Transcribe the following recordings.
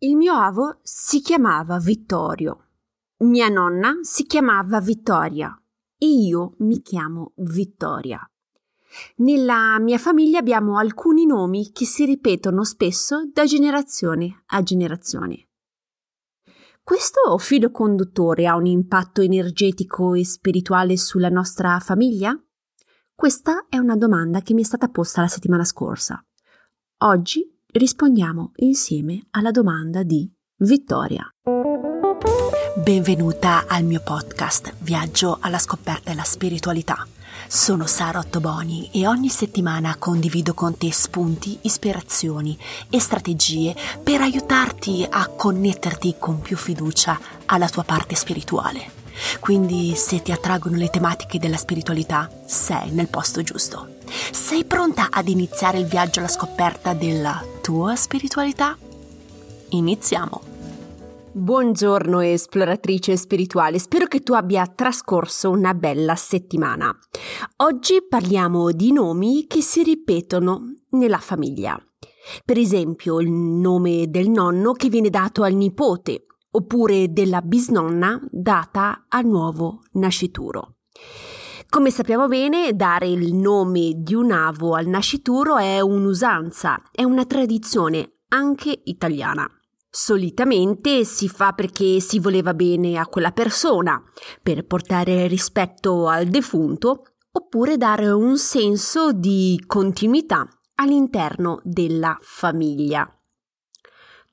Il mio avo si chiamava Vittorio. Mia nonna si chiamava Vittoria e io mi chiamo Vittoria. Nella mia famiglia abbiamo alcuni nomi che si ripetono spesso da generazione a generazione. Questo filo conduttore ha un impatto energetico e spirituale sulla nostra famiglia? Questa è una domanda che mi è stata posta la settimana scorsa. Oggi rispondiamo insieme alla domanda di Vittoria. Benvenuta al mio podcast Viaggio alla scoperta della spiritualità. Sono Sara Ottoboni e ogni settimana condivido con te spunti, ispirazioni e strategie per aiutarti a connetterti con più fiducia alla tua parte spirituale. Quindi se ti attraggono le tematiche della spiritualità, sei nel posto giusto. Sei pronta ad iniziare il viaggio alla scoperta della tua spiritualità? Iniziamo! Buongiorno esploratrice spirituale, spero che tu abbia trascorso una bella settimana. Oggi parliamo di nomi che si ripetono nella famiglia. Per esempio il nome del nonno che viene dato al nipote, oppure della bisnonna data al nuovo nascituro. Come sappiamo bene, dare il nome di un avo al nascituro è un'usanza, è una tradizione anche italiana. Solitamente si fa perché si voleva bene a quella persona, per portare rispetto al defunto, oppure dare un senso di continuità all'interno della famiglia.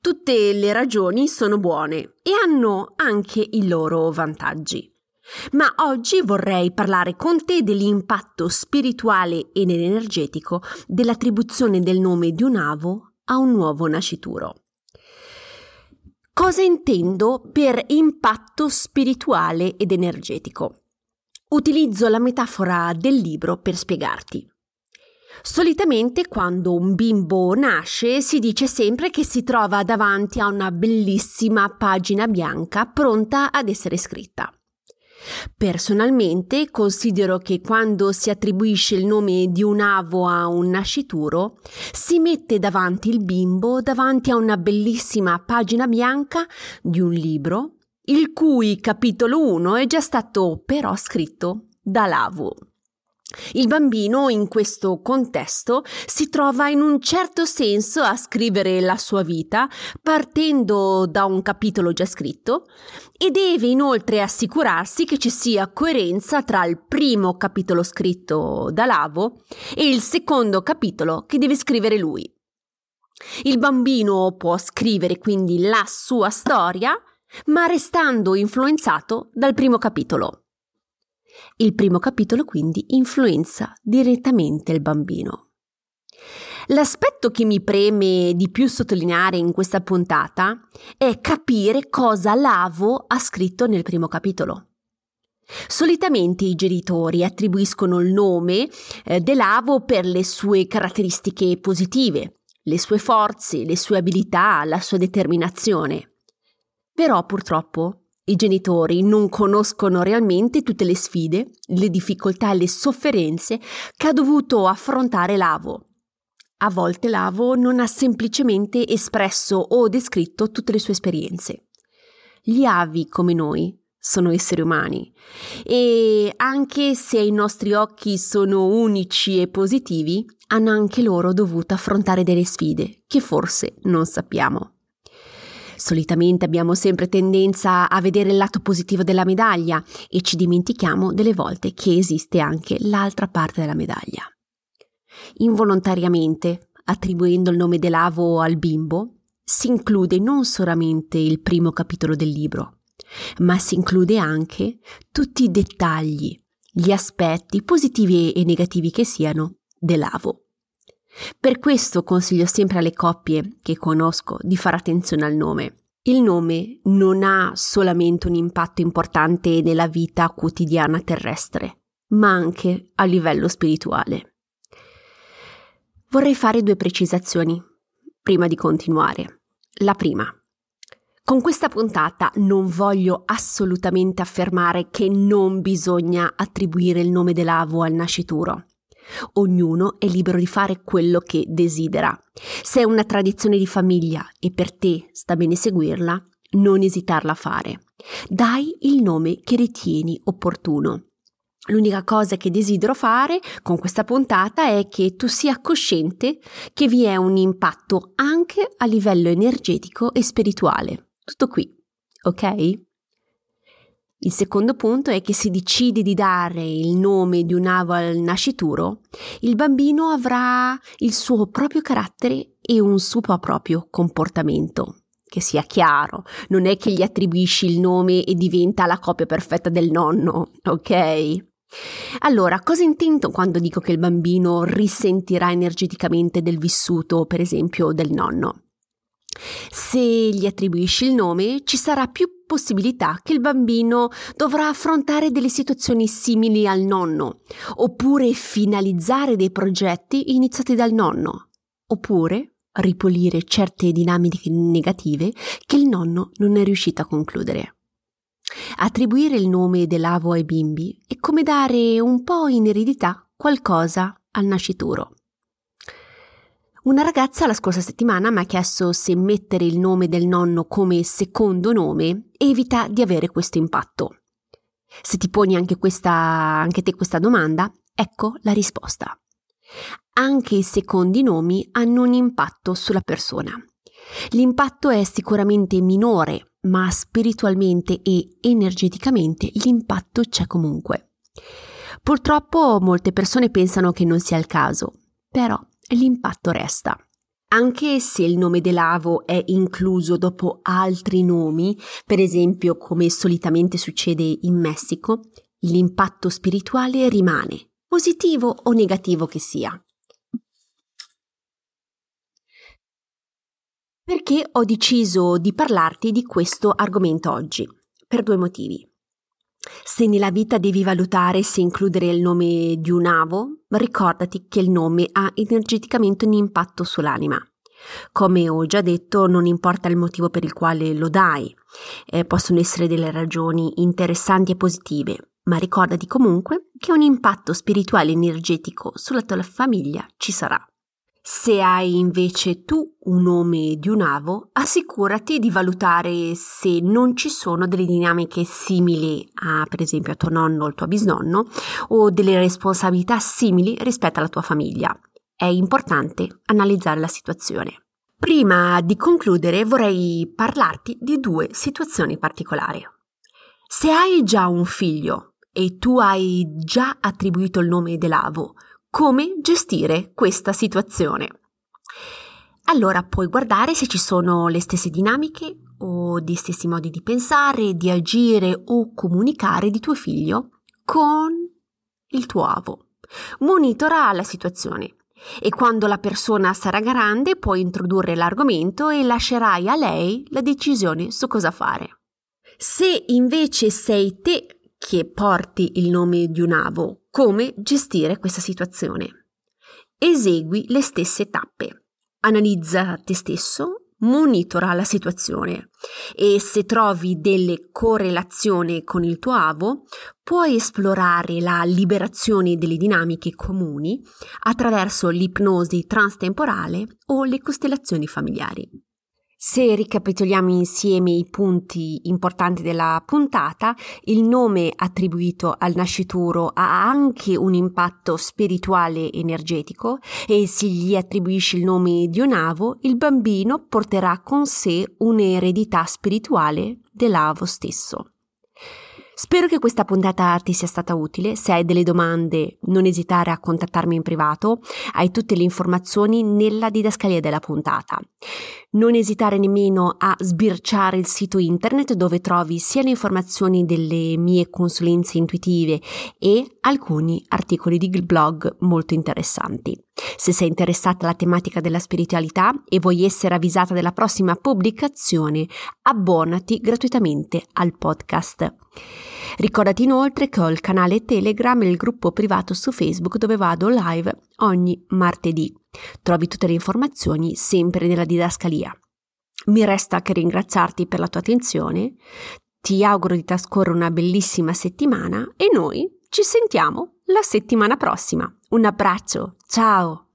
Tutte le ragioni sono buone e hanno anche i loro vantaggi. Ma oggi vorrei parlare con te dell'impatto spirituale ed energetico dell'attribuzione del nome di un avo a un nuovo nascituro. Cosa intendo per impatto spirituale ed energetico? Utilizzo la metafora del libro per spiegarti. Solitamente quando un bimbo nasce si dice sempre che si trova davanti a una bellissima pagina bianca pronta ad essere scritta. Personalmente considero che quando si attribuisce il nome di un avo a un nascituro, si mette davanti il bimbo davanti a una bellissima pagina bianca di un libro, il cui capitolo 1 è già stato però scritto da l'avo. Il bambino in questo contesto si trova in un certo senso a scrivere la sua vita partendo da un capitolo già scritto e deve inoltre assicurarsi che ci sia coerenza tra il primo capitolo scritto da Lavo e il secondo capitolo che deve scrivere lui. Il bambino può scrivere quindi la sua storia, ma restando influenzato dal primo capitolo. Il primo capitolo quindi influenza direttamente il bambino. L'aspetto che mi preme di più sottolineare in questa puntata è capire cosa Lavo ha scritto nel primo capitolo. Solitamente i genitori attribuiscono il nome eh, dell'avo per le sue caratteristiche positive, le sue forze, le sue abilità, la sua determinazione. Però purtroppo i genitori non conoscono realmente tutte le sfide, le difficoltà e le sofferenze che ha dovuto affrontare l'avo. A volte l'avo non ha semplicemente espresso o descritto tutte le sue esperienze. Gli avi, come noi, sono esseri umani e anche se i nostri occhi sono unici e positivi, hanno anche loro dovuto affrontare delle sfide che forse non sappiamo. Solitamente abbiamo sempre tendenza a vedere il lato positivo della medaglia e ci dimentichiamo delle volte che esiste anche l'altra parte della medaglia. Involontariamente, attribuendo il nome dell'avo al bimbo, si include non solamente il primo capitolo del libro, ma si include anche tutti i dettagli, gli aspetti positivi e negativi che siano dell'avo. Per questo consiglio sempre alle coppie che conosco di fare attenzione al nome. Il nome non ha solamente un impatto importante nella vita quotidiana terrestre, ma anche a livello spirituale. Vorrei fare due precisazioni prima di continuare. La prima. Con questa puntata non voglio assolutamente affermare che non bisogna attribuire il nome dell'avo al nascituro. Ognuno è libero di fare quello che desidera. Se è una tradizione di famiglia e per te sta bene seguirla, non esitarla a fare. Dai il nome che ritieni opportuno. L'unica cosa che desidero fare con questa puntata è che tu sia cosciente che vi è un impatto anche a livello energetico e spirituale. Tutto qui, ok? Il secondo punto è che se decidi di dare il nome di un avo al nascituro, il bambino avrà il suo proprio carattere e un suo proprio comportamento. Che sia chiaro, non è che gli attribuisci il nome e diventa la copia perfetta del nonno, ok? Allora, cosa intendo quando dico che il bambino risentirà energeticamente del vissuto, per esempio, del nonno? Se gli attribuisci il nome, ci sarà più possibilità che il bambino dovrà affrontare delle situazioni simili al nonno, oppure finalizzare dei progetti iniziati dal nonno, oppure ripulire certe dinamiche negative che il nonno non è riuscito a concludere. Attribuire il nome dell'avo ai bimbi è come dare un po' in eredità qualcosa al nascituro. Una ragazza la scorsa settimana mi ha chiesto se mettere il nome del nonno come secondo nome evita di avere questo impatto. Se ti poni anche, questa, anche te questa domanda, ecco la risposta. Anche i secondi nomi hanno un impatto sulla persona. L'impatto è sicuramente minore, ma spiritualmente e energeticamente l'impatto c'è comunque. Purtroppo molte persone pensano che non sia il caso, però l'impatto resta. Anche se il nome dell'avo è incluso dopo altri nomi, per esempio come solitamente succede in Messico, l'impatto spirituale rimane, positivo o negativo che sia. Perché ho deciso di parlarti di questo argomento oggi? Per due motivi. Se nella vita devi valutare se includere il nome di un avo, ricordati che il nome ha energeticamente un impatto sull'anima. Come ho già detto, non importa il motivo per il quale lo dai, eh, possono essere delle ragioni interessanti e positive, ma ricordati comunque che un impatto spirituale energetico sulla tua famiglia ci sarà. Se hai invece tu un nome di un avo, assicurati di valutare se non ci sono delle dinamiche simili a, per esempio, a tuo nonno o al tuo bisnonno o delle responsabilità simili rispetto alla tua famiglia. È importante analizzare la situazione. Prima di concludere vorrei parlarti di due situazioni particolari. Se hai già un figlio e tu hai già attribuito il nome dell'avo, come gestire questa situazione. Allora puoi guardare se ci sono le stesse dinamiche o gli stessi modi di pensare, di agire o comunicare di tuo figlio con il tuo avo. Monitora la situazione e quando la persona sarà grande puoi introdurre l'argomento e lascerai a lei la decisione su cosa fare. Se invece sei te che porti il nome di un avo, come gestire questa situazione. Esegui le stesse tappe. Analizza te stesso, monitora la situazione e se trovi delle correlazioni con il tuo avo, puoi esplorare la liberazione delle dinamiche comuni attraverso l'ipnosi transtemporale o le costellazioni familiari. Se ricapitoliamo insieme i punti importanti della puntata, il nome attribuito al nascituro ha anche un impatto spirituale energetico e se gli attribuisci il nome di un avo, il bambino porterà con sé un'eredità spirituale dell'avo stesso. Spero che questa puntata ti sia stata utile. Se hai delle domande, non esitare a contattarmi in privato. Hai tutte le informazioni nella didascalia della puntata. Non esitare nemmeno a sbirciare il sito internet dove trovi sia le informazioni delle mie consulenze intuitive e alcuni articoli di blog molto interessanti. Se sei interessata alla tematica della spiritualità e vuoi essere avvisata della prossima pubblicazione, abbonati gratuitamente al podcast. Ricordati inoltre che ho il canale Telegram e il gruppo privato su Facebook dove vado live ogni martedì. Trovi tutte le informazioni sempre nella didascalia. Mi resta che ringraziarti per la tua attenzione, ti auguro di trascorrere una bellissima settimana e noi Ci sentiamo la settimana prossima. Un abbraccio, ciao!